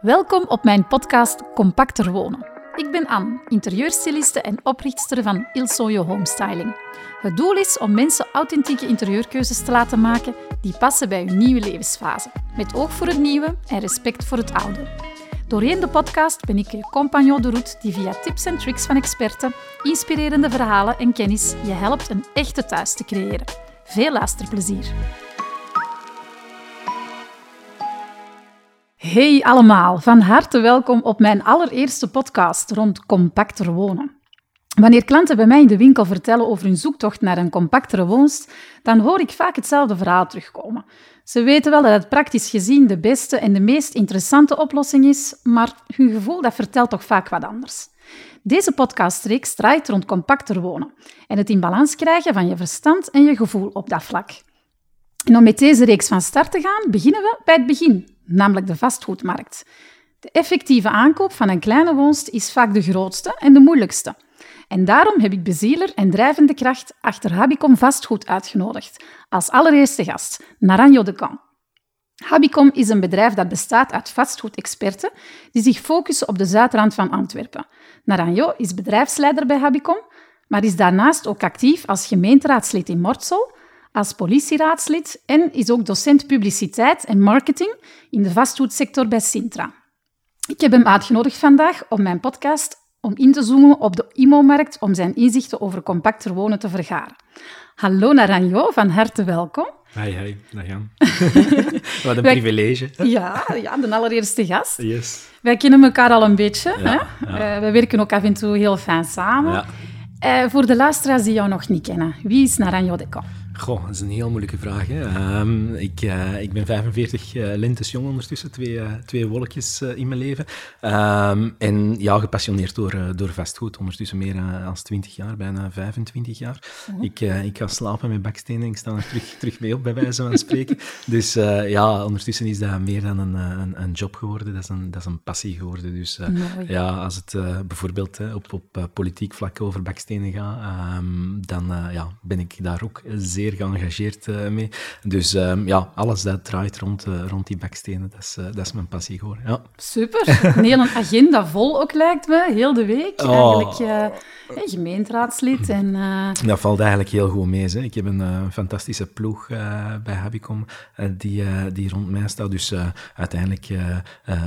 Welkom op mijn podcast Compacter Wonen. Ik ben Anne, interieurstyliste en oprichter van Il Soyo Homestyling. Het doel is om mensen authentieke interieurkeuzes te laten maken die passen bij hun nieuwe levensfase, met oog voor het nieuwe en respect voor het oude. Doorheen de podcast ben ik je compagnon de route die via tips en tricks van experten, inspirerende verhalen en kennis je helpt een echte thuis te creëren. Veel luisterplezier! Hey allemaal, van harte welkom op mijn allereerste podcast rond compacter wonen. Wanneer klanten bij mij in de winkel vertellen over hun zoektocht naar een compactere woonst, dan hoor ik vaak hetzelfde verhaal terugkomen. Ze weten wel dat het praktisch gezien de beste en de meest interessante oplossing is, maar hun gevoel dat vertelt toch vaak wat anders. Deze podcastreeks draait rond compacter wonen en het in balans krijgen van je verstand en je gevoel op dat vlak. Om met deze reeks van start te gaan, beginnen we bij het begin, namelijk de vastgoedmarkt. De effectieve aankoop van een kleine woonst is vaak de grootste en de moeilijkste. En daarom heb ik bezieler en drijvende kracht achter Habicom Vastgoed uitgenodigd. Als allereerste gast, Naranjo de Camp. Habicom is een bedrijf dat bestaat uit vastgoedexperten die zich focussen op de zuidrand van Antwerpen. Naranjo is bedrijfsleider bij Habicom, maar is daarnaast ook actief als gemeenteraadslid in Mortsel, als politieraadslid en is ook docent publiciteit en marketing in de vastgoedsector bij Sintra. Ik heb hem uitgenodigd vandaag om mijn podcast om in te zoomen op de IMO-markt om zijn inzichten over compacter wonen te vergaren. Hallo Naranjo, van harte welkom. Hi, hi, dag Jan. Wat een privilege. Ja, ja, de allereerste gast. Yes. Wij kennen elkaar al een beetje. hè? ja. Eh, wij werken ook af en toe heel fijn samen. Ja. Eh, voor de luisteraars die jou nog niet kennen, wie is Naranjo de Camp? Goh, dat is een heel moeilijke vraag. Hè. Ehm, ik, eh, ik ben 45 uh, lentes jong ondertussen, twee, uh, twee wolkjes in mijn leven. Um, en ja, gepassioneerd door, door vastgoed. Ondertussen meer dan 20 jaar, bijna 25 jaar. -huh. Ik, ik ga slapen met bakstenen, ik sta er terug, terug mee op, bij wijze van spreken. dus ja, ondertussen is dat meer dan een, een, een, job geworden, dat is een, dat is een passie geworden. Dus ja, als het bijvoorbeeld op, op politiek vlak over bakstenen gaat, um, dan ja, ben ik daar ook zeer geëngageerd uh, mee. Dus um, ja, alles dat draait rond, uh, rond die bakstenen, dat is, uh, dat is mijn passie geworden. Ja. Super. Een hele agenda vol ook, lijkt me, heel de week. Oh. Eigenlijk gemeenteraadslid. En, Dat valt eigenlijk heel goed mee. Hè. Ik heb een fantastische ploeg bij Habicom die, die rond mij staat. Dus uiteindelijk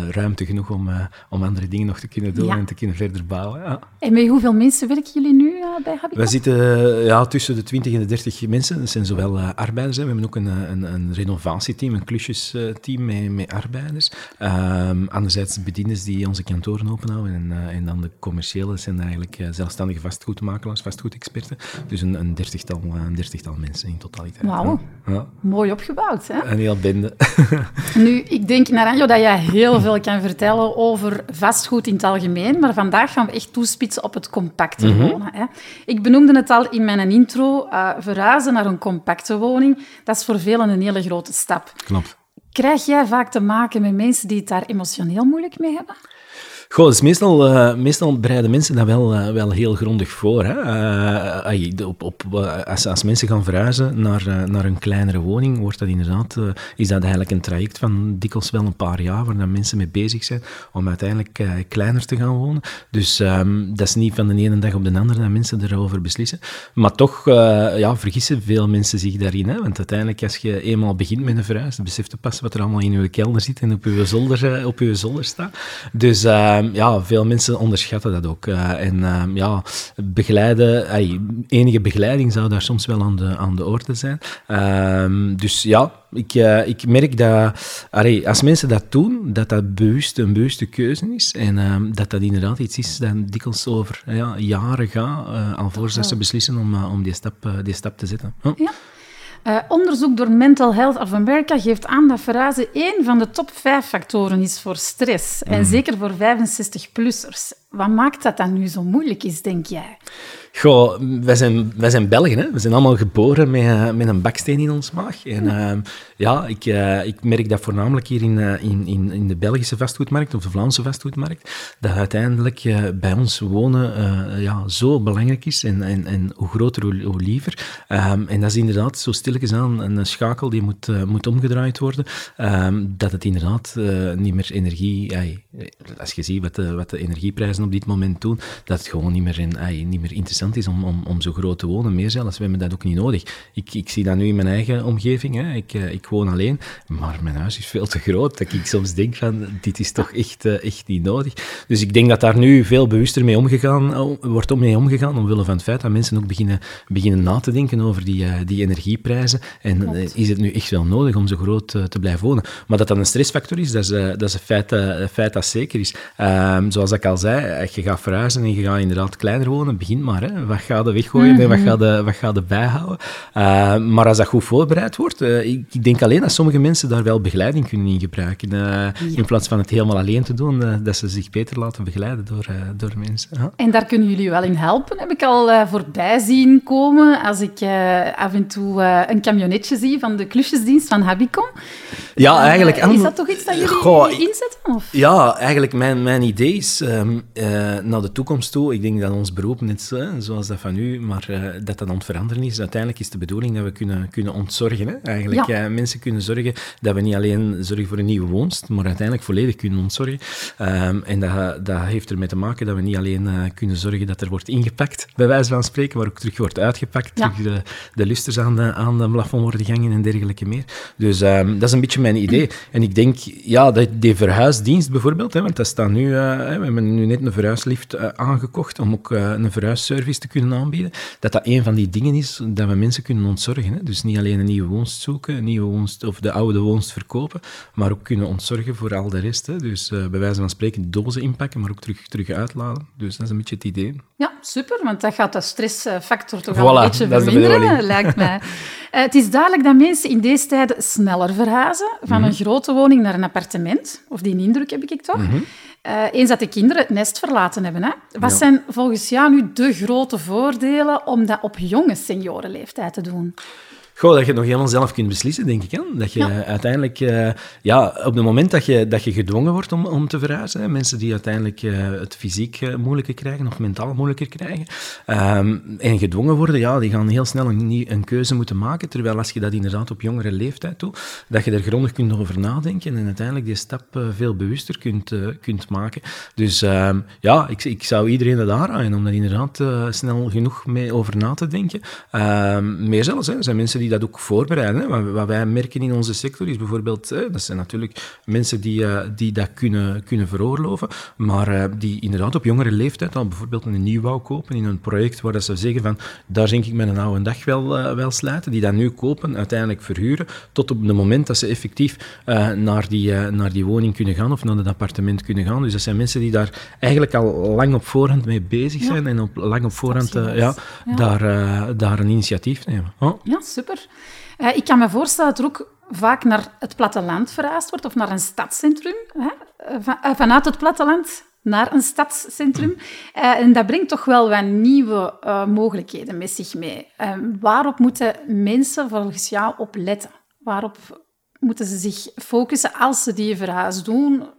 ruimte genoeg om, om andere dingen nog te kunnen doen ja. en te kunnen verder bouwen. Ja. En met hoeveel mensen werken jullie nu bij Habicom? We zitten ja, tussen de 20 en de 30 mensen. Dat zijn zowel uh, arbeiders, hè. we hebben ook een, een, een renovatieteam, een klusjesteam met, met arbeiders. Um, anderzijds bedieners die onze kantoren openhouden en, uh, en dan de commerciële zijn eigenlijk zelfstandige vastgoedmakelaars, vastgoedexperten. Dus een, een, dertigtal, een dertigtal mensen in totaliteit. Wauw, ja. mooi opgebouwd. Hè? Een heel bende. nu, ik denk, Naranjo, dat jij heel veel kan vertellen over vastgoed in het algemeen, maar vandaag gaan we echt toespitsen op het compacte Mhm. wonen. Hè. Ik benoemde het al in mijn intro, verhuizen naar een compacte woning, dat is voor velen een hele grote stap. Klopt. Krijg jij vaak te maken met mensen die het daar emotioneel moeilijk mee hebben? Goh, dus meestal, uh, meestal bereiden mensen dat wel, uh, wel heel grondig voor. Hè? Uh, op, op, als, mensen gaan verhuizen naar, naar een kleinere woning, wordt dat inderdaad, is dat eigenlijk een traject van dikwijls wel een paar jaar waar mensen mee bezig zijn om uiteindelijk kleiner te gaan wonen. Dus um, dat is niet van de ene dag op de andere dat mensen erover beslissen. Maar toch ja, vergissen veel mensen zich daarin. Hè? Want uiteindelijk, als je eenmaal begint met een verhuis, dan beseft je pas wat er allemaal in je kelder zit en op je zolder, op je zolder staat. Dus ja, veel mensen onderschatten dat ook. Uh, en uh, ja, begeleiden, ay, enige begeleiding zou daar soms wel aan de, aan de orde zijn. Uh, dus ja, ik, uh, ik merk dat allee, als mensen dat doen, dat dat bewust een bewuste keuze is. En ehm, dat dat inderdaad iets is dat dikwijls over ja, jaren gaat, uh, alvorens dat ze beslissen om, om die, stap, die stap te zetten. Oh. Ja. Uh, onderzoek door Mental Health of America geeft aan dat verhuizen één van de top vijf factoren is voor stress. Mm. En zeker voor 65-plussers. Wat maakt dat dat nu zo moeilijk is, denk jij? Goh, wij zijn, wij zijn Belgen, hè. We zijn allemaal geboren met, uh, met een baksteen in ons maag. En uh, ja, ik, uh, ik merk dat voornamelijk hier in, in, in, in de Belgische vastgoedmarkt, of de Vlaamse vastgoedmarkt, dat uiteindelijk bij ons wonen ja, zo belangrijk is. En, en, en hoe groter, hoe, hoe liever. Um, en dat is inderdaad zo stilletjes aan een schakel die moet, moet omgedraaid worden. Um, dat het inderdaad niet meer energie... als je ziet wat de, wat de energieprijzen op dit moment doen, dat het gewoon niet meer, in, niet meer interessant is om, om, om zo groot te wonen. Meer zelfs, we hebben dat ook niet nodig. Ik, ik zie dat nu in mijn eigen omgeving. Hè. Ik, eh, ik woon alleen, maar mijn huis is veel te groot. Dat ik soms denk van, dit is toch echt, eh, echt niet nodig. Dus ik denk dat daar nu veel bewuster mee omgegaan, eh, wordt om mee omgegaan, omwille van het feit dat mensen ook beginnen, beginnen na te denken over die, die energieprijzen. En is het nu echt wel nodig om zo groot te blijven wonen? Maar dat dat een stressfactor is, dat is, dat is een, feit, een feit dat zeker is. Ehm, zoals ik al zei, je gaat verhuizen en je gaat inderdaad kleiner wonen, begin maar. Hè. Wat ga je weggooien en wat mhm. ga je, wat ga je bijhouden? Uh, maar als dat goed voorbereid wordt, uh, ik, ik, denk alleen dat sommige mensen daar wel begeleiding kunnen in gebruiken. Uh, In plaats van het helemaal alleen te doen, dat ze zich beter laten begeleiden door, door mensen. Ja. En daar kunnen jullie wel in helpen, heb ik al voorbij zien komen. Als ik af en toe een camionetje zie van de klusjesdienst van Habicom. Ja, eigenlijk... is dat toch iets dat jullie goh, inzetten? Of? Ja, eigenlijk mijn, mijn idee is um, naar de toekomst toe. Ik denk dat ons beroep net zo zoals dat van u, maar uh, dat dat aan het veranderen is. Uiteindelijk is de bedoeling dat we kunnen, kunnen ontzorgen. Hè? Eigenlijk ja. uh, mensen kunnen zorgen dat we niet alleen zorgen voor een nieuwe woonst, maar uiteindelijk volledig kunnen ontzorgen. Um, en dat, dat heeft ermee te maken dat we niet alleen uh, kunnen zorgen dat er wordt ingepakt, bij wijze van spreken, maar ook terug wordt uitgepakt, ja. terug de, de lusters aan de, aan de plafond worden gangen en dergelijke meer. Dus um, dat is een beetje mijn idee. En ik denk, ja, dat die verhuisdienst bijvoorbeeld, hè, want dat staat nu, we hebben nu net een verhuislift aangekocht om ook een verhuisservice te kunnen aanbieden, dat dat een van die dingen is dat we mensen kunnen ontzorgen. Hè? Dus niet alleen een nieuwe woonst zoeken, een nieuwe woonst, of de oude woonst verkopen, maar ook kunnen ontzorgen voor al de rest. Hè? Dus uh, bij wijze van spreken dozen inpakken, maar ook terug, terug uitladen. Dus dat is een beetje het idee. Ja, super, want dat gaat de stressfactor toch voilà, al een beetje verminderen, lijkt mij. Uh, het is duidelijk dat mensen in deze tijden sneller verhuizen van mm een grote woning naar een appartement. Of die indruk heb ik toch. Mm uh, eens dat de kinderen het nest verlaten hebben. Hè? Wat zijn volgens jou nu de grote voordelen om dat op jonge seniorenleeftijd te doen? Goh, dat je het nog helemaal zelf kunt beslissen, denk ik. Hè? Dat je uiteindelijk, uh, ja, op het moment dat je, dat je gedwongen wordt om, om te verhuizen, hè, mensen die uiteindelijk uh, het fysiek uh, moeilijker krijgen of mentaal moeilijker krijgen, um, en gedwongen worden, ja, die gaan heel snel een, een, keuze moeten maken. Terwijl als je dat inderdaad op jongere leeftijd doet, dat je er grondig kunt over nadenken en uiteindelijk die stap veel bewuster kunt, kunt maken. Dus um, ja, ik, ik zou iedereen dat aanraden om daar inderdaad snel genoeg mee over na te denken. Um, meer zelfs, hè, er zijn mensen die dat ook voorbereiden. Hè. Wat, wij merken in onze sector is bijvoorbeeld, hè, dat zijn natuurlijk mensen die, uh, die dat kunnen, kunnen veroorloven, maar uh, die inderdaad op jongere leeftijd al bijvoorbeeld een nieuwbouw kopen in een project waar dat ze zeggen van, daar denk ik met een oude dag wel, uh, wel sluiten, die dat nu kopen, uiteindelijk verhuren, tot op het moment dat ze effectief naar, die, naar die woning kunnen gaan of naar het appartement kunnen gaan. Dus dat zijn mensen die daar eigenlijk al lang op voorhand mee bezig zijn en op, lang op voorhand ja, ja. Daar, daar een initiatief nemen. Oh. Ja, super. Uh, ik kan me voorstellen dat er ook vaak naar het platteland verhuisd wordt of naar een stadscentrum. Hè? Eh, uh, vanuit het platteland naar een stadscentrum. en dat brengt toch wel wat nieuwe mogelijkheden met zich mee. waarop moeten mensen volgens jou op letten? Waarop moeten ze zich focussen als ze die verhuis doen?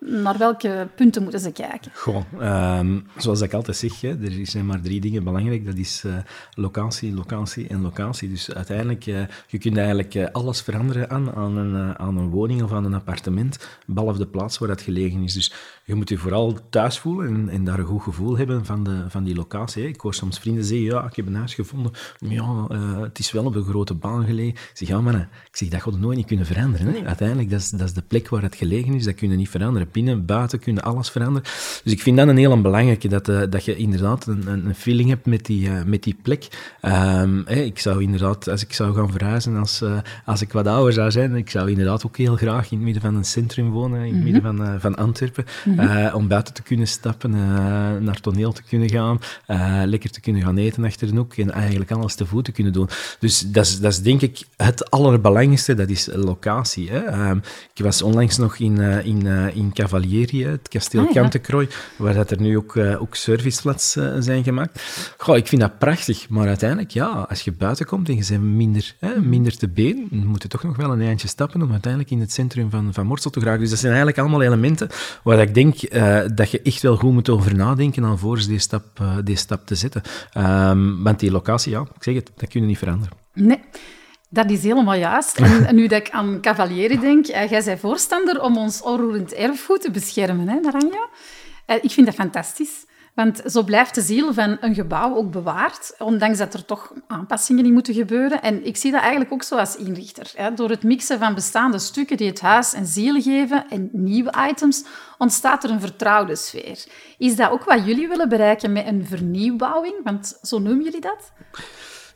Naar welke punten moeten ze kijken? Goh, um, zoals ik altijd zeg, hè, er zijn maar drie dingen belangrijk. Dat is uh, locatie, locatie en locatie. Dus uiteindelijk, uh, je kunt eigenlijk uh, alles veranderen aan, aan, een, aan een woning of aan een appartement, behalve de plaats waar dat gelegen is. Dus je moet je vooral thuis voelen en, en daar een goed gevoel hebben van, de, van die locatie. Hè. Ik hoor soms vrienden zeggen, ja, ik heb een huis gevonden, maar ja, het is wel op een grote baan gelegen. Ik zeg, ja, maar ik zeg, dat gaat nooit niet kunnen veranderen. Hè. Uiteindelijk, dat is, dat is de plek waar het gelegen is, dat kun je niet veranderen binnen, buiten kunnen alles veranderen. Dus ik vind dat een heel belangrijke, dat, uh, dat je inderdaad een, een, feeling hebt met die, uh, met die plek. Um, hey, ik zou inderdaad, als ik zou gaan verhuizen, als, uh, als ik wat ouder zou zijn, ik zou inderdaad ook heel graag in het midden van een centrum wonen, in het mm -hmm. midden van, van Antwerpen, mm -hmm. om buiten te kunnen stappen, naar toneel te kunnen gaan, lekker te kunnen gaan eten achter een hoek en eigenlijk alles te voet te kunnen doen. Dus dat is, dat is denk ik het allerbelangrijkste, dat is locatie. Hè. Um, ik was onlangs nog in, in, in Cavalieri, het kasteel ah, Kantekrooi, waar dat er nu ook, ook serviceflats zijn gemaakt. Goh, ik vind dat prachtig, maar uiteindelijk, ja, als je buiten komt en je bent minder, hè, minder te been, dan moet je toch nog wel een eindje stappen om uiteindelijk in het centrum van, van Morsel te geraken. Dus dat zijn eigenlijk allemaal elementen waar ik denk dat je echt wel goed moet over nadenken alvorens deze stap, deze stap te zetten. Um, want die locatie, ja, ik zeg het, dat kun je niet veranderen. Nee. Dat is helemaal juist. En, nu dat ik aan Cavalieri denk, uh, jij bent voorstander om ons onroerend erfgoed te beschermen, hè, Naranja. Uh, ik vind dat fantastisch. Want zo blijft de ziel van een gebouw ook bewaard, ondanks dat er toch aanpassingen in moeten gebeuren. En ik zie dat eigenlijk ook zo als inrichter. Hè. Door het mixen van bestaande stukken die het huis een ziel geven en nieuwe items, ontstaat er een vertrouwde sfeer. Is dat ook wat jullie willen bereiken met een vernieuwbouwing? Want zo noemen jullie dat?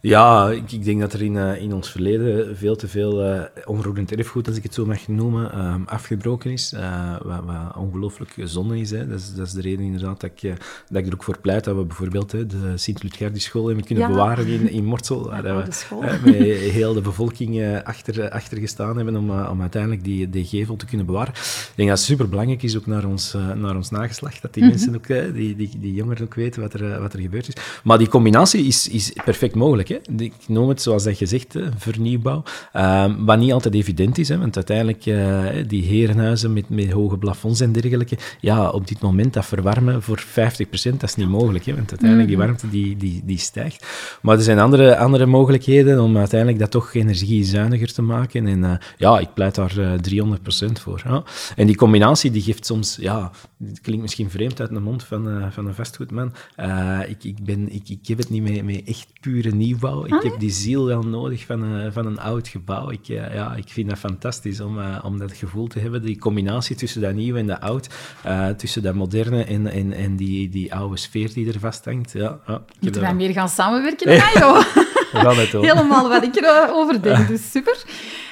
Ja, ik, ik, denk dat er in, uh, in ons verleden veel te veel uh, onroerend erfgoed, als ik het zo mag noemen, uh, afgebroken is. Uh, wat, wat ongelooflijk zonde is. Hè. Dat is. Dat is de reden inderdaad dat ik, dat ik er ook voor pleit dat we bijvoorbeeld hè, de Sint-Ludgardie-school hebben kunnen bewaren in, in Mortsel. waar we met heel de bevolking achter, achter gestaan hebben om, om uiteindelijk die, die gevel te kunnen bewaren. Ik denk dat het superbelangrijk is ook naar ons, naar ons nageslacht, dat die mm -hmm. mensen ook, die, die, die jongeren ook weten wat er, wat er gebeurd is. Maar die combinatie is, is perfect mogelijk. Hè. Ik noem het, zoals dat je zegt, vernieuwbouw. Um, wat niet altijd evident is, hè, want uiteindelijk uh, die herenhuizen met, met hoge plafonds en dergelijke, ja, op dit moment dat verwarmen voor 50%, dat is niet mogelijk, hè, want uiteindelijk die mhm. warmte die, die, die stijgt. Maar er zijn andere, andere mogelijkheden om uiteindelijk dat toch energiezuiniger te maken. En uh, ja, ik pleit daar uh, eh, 300% voor. Ja. En die combinatie die geeft soms, ja, het klinkt misschien vreemd uit de mond van, van een vastgoedman. ik, ik, ben, ik, ik heb het niet met, met echt pure nieuw ik ah, heb die ziel wel nodig van een, van een oud gebouw. Ik, eh, ja, ik vind dat fantastisch om, uh, om dat gevoel te hebben. Die combinatie tussen dat nieuwe en dat oud. Uh, tussen dat moderne en, en, en die, die oude sfeer die er vasthangt. Ja, ja, Moeten wij meer gaan samenwerken dan joh. Helemaal wat ik erover denk, dus super.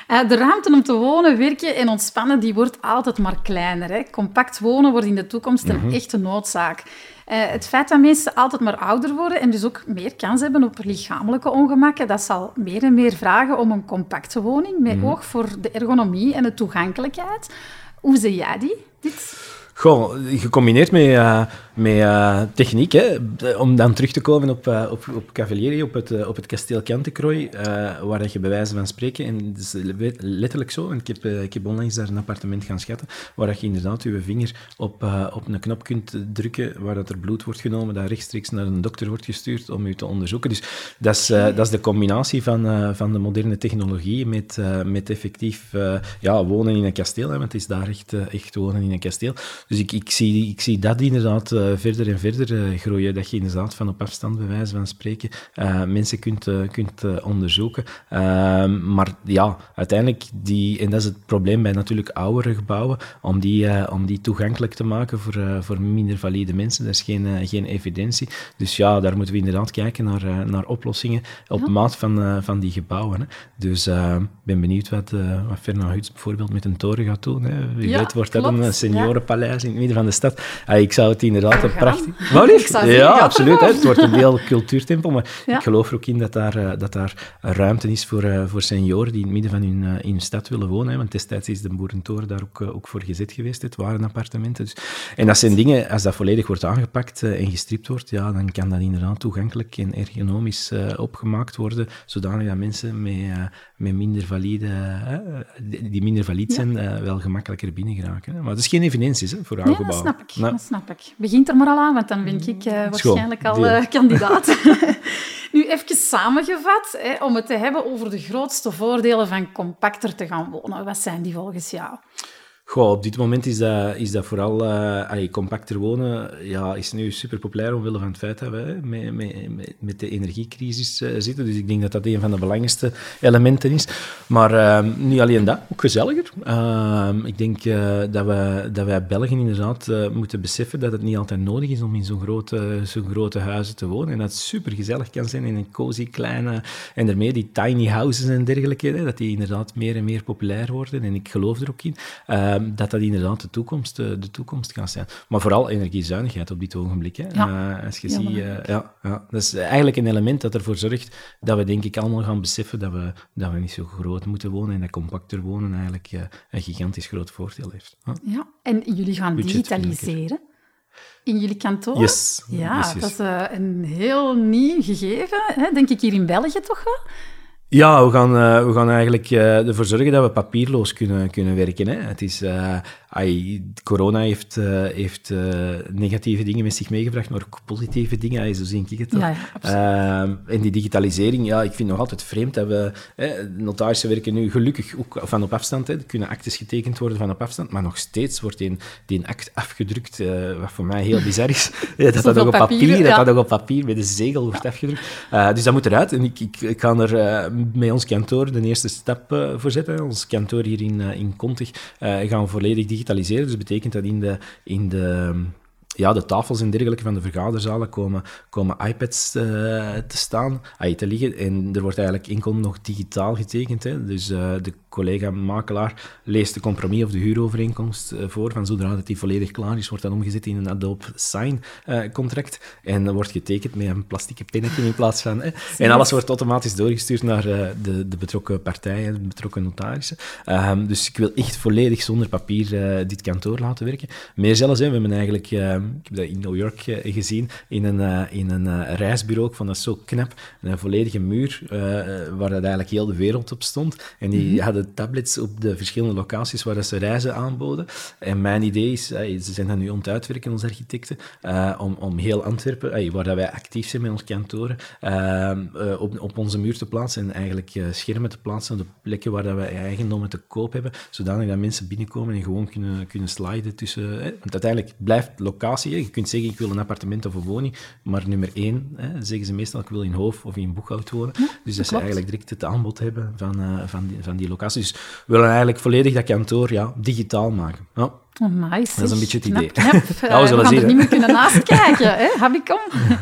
de ruimte om te wonen, werken en ontspannen, die wordt altijd maar kleiner. Hè. Compact wonen wordt in de toekomst een mhm. echte noodzaak. Uh, het feit dat mensen altijd maar ouder worden en dus ook meer kans hebben op lichamelijke ongemakken, dat zal meer en meer vragen om een compacte woning met mm. oog voor de ergonomie en de toegankelijkheid. Hoe zie jij die, dit? Goh, gecombineerd met, uh, met uh, techniek, hè, om dan terug te komen op, uh, op, op Cavalieri, op het, op het kasteel Kantekrooi, waar dat je bij wijze van spreken, en het is letterlijk zo, ik heb, ik heb onlangs daar een appartement gaan schatten, waar dat je inderdaad je vinger op, op een knop kunt drukken, waar dat er bloed wordt genomen, dat rechtstreeks naar een dokter wordt gestuurd om u te onderzoeken. Dus dat is, dat is de combinatie van, van de moderne technologie met, met effectief ja, wonen in een kasteel, hè, want het is daar echt, echt wonen in een kasteel. Dus ik, ik, zie, ik zie dat inderdaad verder en verder uh, groeien. Dat je inderdaad van op afstand, bij wijze van spreken, uh, mensen kunt, kunt onderzoeken. Ehm, maar ja, uiteindelijk, die, en dat is het probleem bij natuurlijk oudere gebouwen, om die, om die toegankelijk te maken voor, voor minder valide mensen. Dat is geen, geen evidentie. Dus ja, daar moeten we inderdaad kijken naar, naar oplossingen op maat van, van die gebouwen. Hè. Dus ik ben benieuwd wat, wat Fernand Huts bijvoorbeeld met een toren gaat doen. Hè. Wie ja, weet wordt dat een seniorenpaleis in het midden van de stad. Ah, ik zou het inderdaad een prachtig... Wat Ja, absoluut. Hè. Het wordt een deel cultuurtempel, maar ik geloof er ook in dat daar, uh, dat daar ruimte is voor, uh, voor senioren die in het midden van hun, uh, in hun stad willen wonen. Hè. Want destijds is de Boerentoren daar ook, ook voor gezet geweest. Het waren appartementen. Dus. En dat zijn dingen, als dat volledig wordt aangepakt en gestript wordt, ja, dan kan dat inderdaad toegankelijk en ergonomisch opgemaakt worden, zodanig dat mensen met, met minder valide, die minder valide zijn, wel gemakkelijker binnen geraken. Maar het is geen evidentie, hè, voor ja, dat snap ik. Dat snap ik. Begint er maar al aan, want dan ben ik uh, waarschijnlijk al uh, kandidaat. nu, even samengevat, hè, om het te hebben over de grootste voordelen van compacter te gaan wonen. Wat zijn die volgens jou? Goh, op dit moment is dat, is dat vooral uh, compacter wonen. Ja, is nu super populair omwille van het feit dat we met, met, met de energiecrisis uh, zitten. Dus ik denk dat dat een van de belangrijkste elementen is. Maar uh, niet alleen dat, ook gezelliger. Ehm, ik denk eh, dat, we, dat wij Belgen inderdaad moeten beseffen dat het niet altijd nodig is om in zo'n grote, zo'n grote huizen te wonen. En dat het super gezellig kan zijn in een cozy kleine... En daarmee die tiny houses en dergelijke, dat die inderdaad meer en meer populair worden. En ik geloof er ook in. Ehm, dat dat inderdaad de toekomst, uh, de toekomst kan zijn. Maar vooral energiezuinigheid op dit ogenblik. Hè. Ja. als je ziet, ja, ja, dat is eigenlijk een element dat ervoor zorgt dat we denk ik allemaal gaan beseffen dat we, dat we niet zo groot moeten wonen en dat compacter wonen eigenlijk een gigantisch groot voordeel heeft. Ja, en jullie gaan digitaliseren in jullie kantoor? Yes. Ja, dat is een heel nieuw gegeven, hè? denk ik hier in België toch wel? Ja, we gaan, uh, we gaan eigenlijk uh, ervoor zorgen dat we papierloos kunnen, kunnen werken. Hè. Het is, Ay, corona heeft, heeft negatieve dingen met zich meegebracht, maar ook positieve dingen. Zo zie ik het. Ja, ja, en die digitalisering, ja, ik vind nog altijd vreemd dat we... Hè, notarissen werken nu gelukkig ook van op afstand. Hè. Er kunnen actes getekend worden van op afstand, maar nog steeds wordt die, die act afgedrukt, wat voor mij heel bizar is. dat dat nog op papier, ja. dat dat nog op papier met een zegel wordt afgedrukt. dus dat moet eruit. En ik, ik, ik ga er met ons kantoor de eerste stap voor zetten. Ons kantoor hier in, in Kontig gaan we volledig digitaliseren. Dus betekent dat in de, in de, ja, de tafels en dergelijke van de vergaderzalen komen, komen iPads uh, te staan, ah, te liggen. En er wordt eigenlijk enkel nog digitaal getekend. Hè. Dus uh, de collega-makelaar leest de compromis of de huurovereenkomst uh, voor. Van zodra dat die volledig klaar is, wordt dat omgezet in een Adobe Sign-contract. en dan wordt getekend met een plastieke pennetje in plaats van... Hè. En alles wordt automatisch doorgestuurd naar de, de betrokken partijen, de betrokken notarissen. Ehm, dus ik wil echt volledig zonder papier dit kantoor laten werken. Meer zelfs, hè, we hebben eigenlijk ik heb dat in New York eh, gezien, in een, uh, in een uh, reisbureau. Ik vond dat zo knap. Een volledige muur waar dat eigenlijk heel de wereld op stond. En die mm -hmm. hadden tablets op de verschillende locaties waar dat ze reizen aanboden. En mijn idee is, ze zijn dat nu om te uitwerken, onze architecten, om, om heel Antwerpen, waar dat wij actief zijn met ons kantoren, op, op onze muur te plaatsen en eigenlijk schermen te plaatsen op de plekken waar dat wij eigendommen te koop hebben, zodanig dat mensen binnenkomen en gewoon kunnen, kunnen sliden tussen... want uiteindelijk blijft lokaal je kunt zeggen, ik wil een appartement of een woning, maar nummer één, hè, zeggen ze meestal, ik wil in Hoof of in Boekhout wonen. dus dat ze eigenlijk direct het aanbod hebben van, uh, van, die, van die locatie. Dus we willen eigenlijk volledig dat kantoor ja, digitaal maken. Ja. Oh, nice. Dat is een beetje het idee. Knap, knap. ja, we, we gaan er niet meer kunnen naast kijken, hè? heb ik om.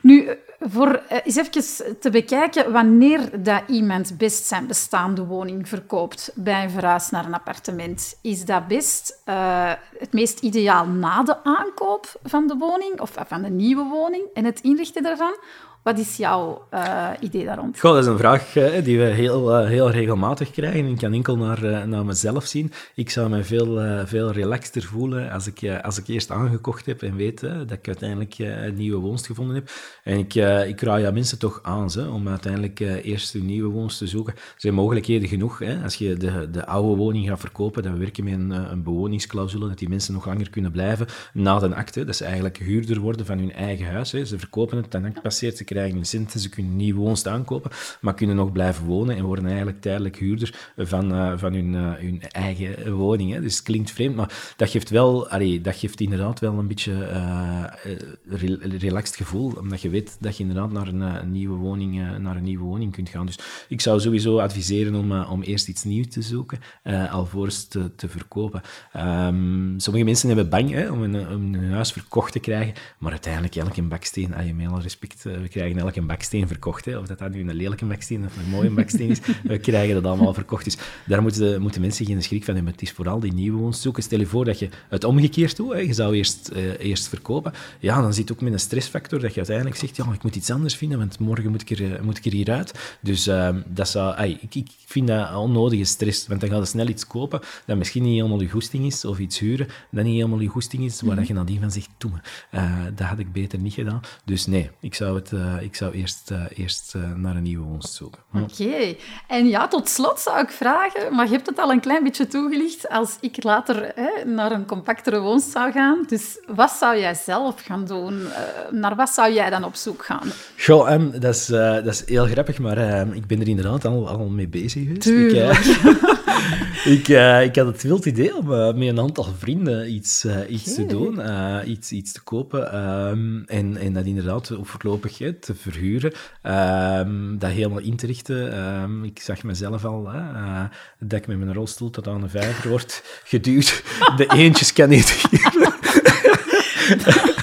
Nu, voor uh, eens even te bekijken wanneer dat iemand best zijn bestaande woning verkoopt bij een verhuis naar een appartement. Is dat best uh, het meest ideaal na de aankoop van de woning of van de nieuwe woning en het inrichten daarvan? Wat is jouw uh, idee daar rond? Goh, dat is een vraag uh, die we heel, uh, heel regelmatig krijgen. Ik kan enkel naar, naar mezelf zien. Ik zou me veel, veel relaxter voelen als ik, als ik eerst aangekocht heb en weet dat ik uiteindelijk een nieuwe woonst gevonden heb. En ik, ik raad ja mensen toch aan ze, om uiteindelijk eerst een nieuwe woonst te zoeken. Er zijn mogelijkheden genoeg. Hè? Als je de, de oude woning gaat verkopen, dan we werken met een, een bewoningsclausule, dat die mensen nog langer kunnen blijven na de akte. Dat ze eigenlijk huurder worden van hun eigen huis. Hè? Ze verkopen het, dan passeert ze krijgen licentie, ze kunnen niet woonst aankopen, maar kunnen nog blijven wonen en worden eigenlijk tijdelijk huurder van, uh, van hun, uh, hun eigen woning. Hè. Dus het klinkt vreemd, maar dat geeft wel, dat geeft inderdaad wel een beetje uh, re relaxed gevoel, omdat je weet dat je inderdaad naar een, een nieuwe, woning, naar een nieuwe woning kunt gaan. Dus ik zou sowieso adviseren om, om eerst iets nieuws te zoeken, alvorens te, te verkopen. Um, sommige mensen hebben bang hè, om, een, hun huis verkocht te krijgen, maar uiteindelijk elke baksteen, je met alle respect, we krijgen elke baksteen verkocht. Hè. Of dat, dat nu een lelijke baksteen of een mooie baksteen is, we krijgen dat allemaal verkocht. Dus daar moeten, moeten mensen geen schrik van hebben. Het is vooral die nieuwe woonst zoeken. Stel je voor dat je het omgekeerd doet. Hè. Je zou eerst, uh, eerst verkopen. Ja, dan zit het ook met een stressfactor dat je uiteindelijk zegt, ja, ik moet iets anders vinden, want morgen moet ik er, uh, moet ik er hieruit. Dus uh, dat zou, ay, ik, ik vind dat onnodige stress, want dan ga je snel iets kopen dat misschien niet helemaal je goesting is, of iets huren dat niet helemaal je goesting is, waar mm -hmm. je nadien van zegt, toe dat had ik beter niet gedaan. Dus nee, ik zou het ik zou eerst, uh, eerst uh, naar een nieuwe woonst zoeken. Oké. Okay. En ja, tot slot zou ik vragen, maar je hebt het al een klein beetje toegelicht, als ik later hè, naar een compactere woonst zou gaan, dus wat zou jij zelf gaan doen? Uh, naar wat zou jij dan op zoek gaan? Goh, um, dat, is, dat is heel grappig, maar ehm, ik ben er inderdaad al, al mee bezig geweest. Tuurlijk. Ik, ik, ik, had het wild idee om met een aantal vrienden iets, iets okay. te doen, iets, iets te kopen um, en, en dat inderdaad voorlopig te verhuren, um, dat helemaal in te richten. Um, ik zag mezelf al, uh, dat ik met mijn rolstoel tot aan de vijver wordt geduwd. De eentjes kan niet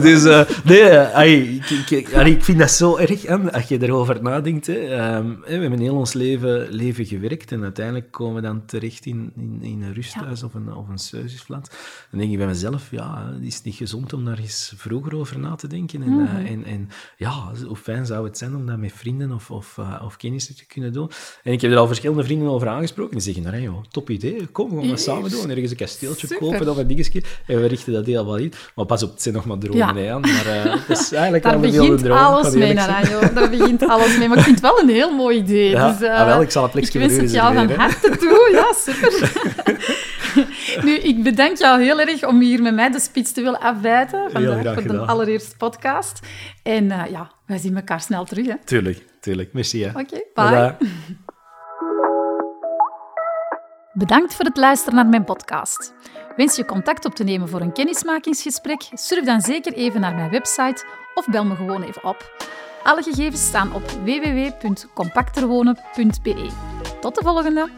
Dus, uh, nee, ay, ik, ik, ik, vind dat zo erg, als je erover nadenkt. Hè. Um, we hebben heel ons leven, leven gewerkt en uiteindelijk komen we dan terecht in, in, in een rusthuis ja. of een, of een. Dan denk ik bij mezelf, ja, het is niet gezond om daar eens vroeger over na te denken. En, mm -hmm. uh, en, en ja, hoe fijn zou het zijn om dat met vrienden of, of, uh, of kennissen te kunnen doen. En ik heb er al verschillende vrienden over aangesproken. Die zeggen, nou, joh, top idee, kom, we gaan dat samen doen. Ergens een kasteeltje Super. kopen of een dingetje. En we richten dat helemaal in. Maar pas op, het zijn nog maar dromen, ja. Aan. Maar uh, het is eigenlijk Daar begint alles mee, Naranjo. Daar begint alles mee. Maar ik vind het wel een heel mooi idee. Ja, dus, uh, ah, wel, ik zal plekje wens het jou van harte toe. Ja, super. nu, ik bedank jou heel erg om hier met mij de spits te willen afwijten. Vandaag voor de allereerste podcast. En uh, ja, wij zien elkaar snel terug. Hè. Tuurlijk, tuurlijk. Merci. Oké, okay, bye. bye. Bedankt voor het luisteren naar mijn podcast. Wens je contact op te nemen voor een kennismakingsgesprek? Surf dan zeker even naar mijn website of bel me gewoon even op. Alle gegevens staan op www.compacterwonen.be. Tot de volgende!